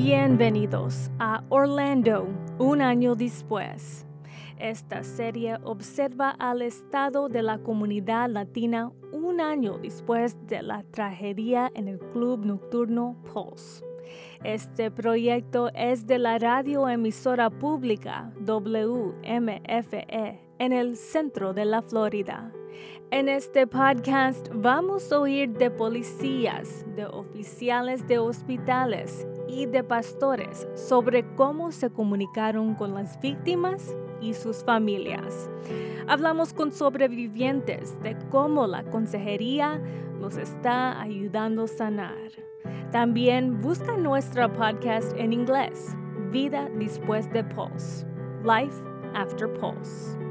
Bienvenidos a Orlando, un año después. Esta serie observa al estado de la comunidad latina un año después de la tragedia en el club nocturno Pulse. Este proyecto es de la radioemisora pública WMFE en el centro de la Florida. En este podcast vamos a oír de policías, de oficiales de hospitales y de pastores sobre cómo se comunicaron con las víctimas y sus familias. Hablamos con sobrevivientes de cómo la consejería nos está ayudando a sanar. También busca nuestro podcast en inglés, Vida después de Pulse, Life After Pulse.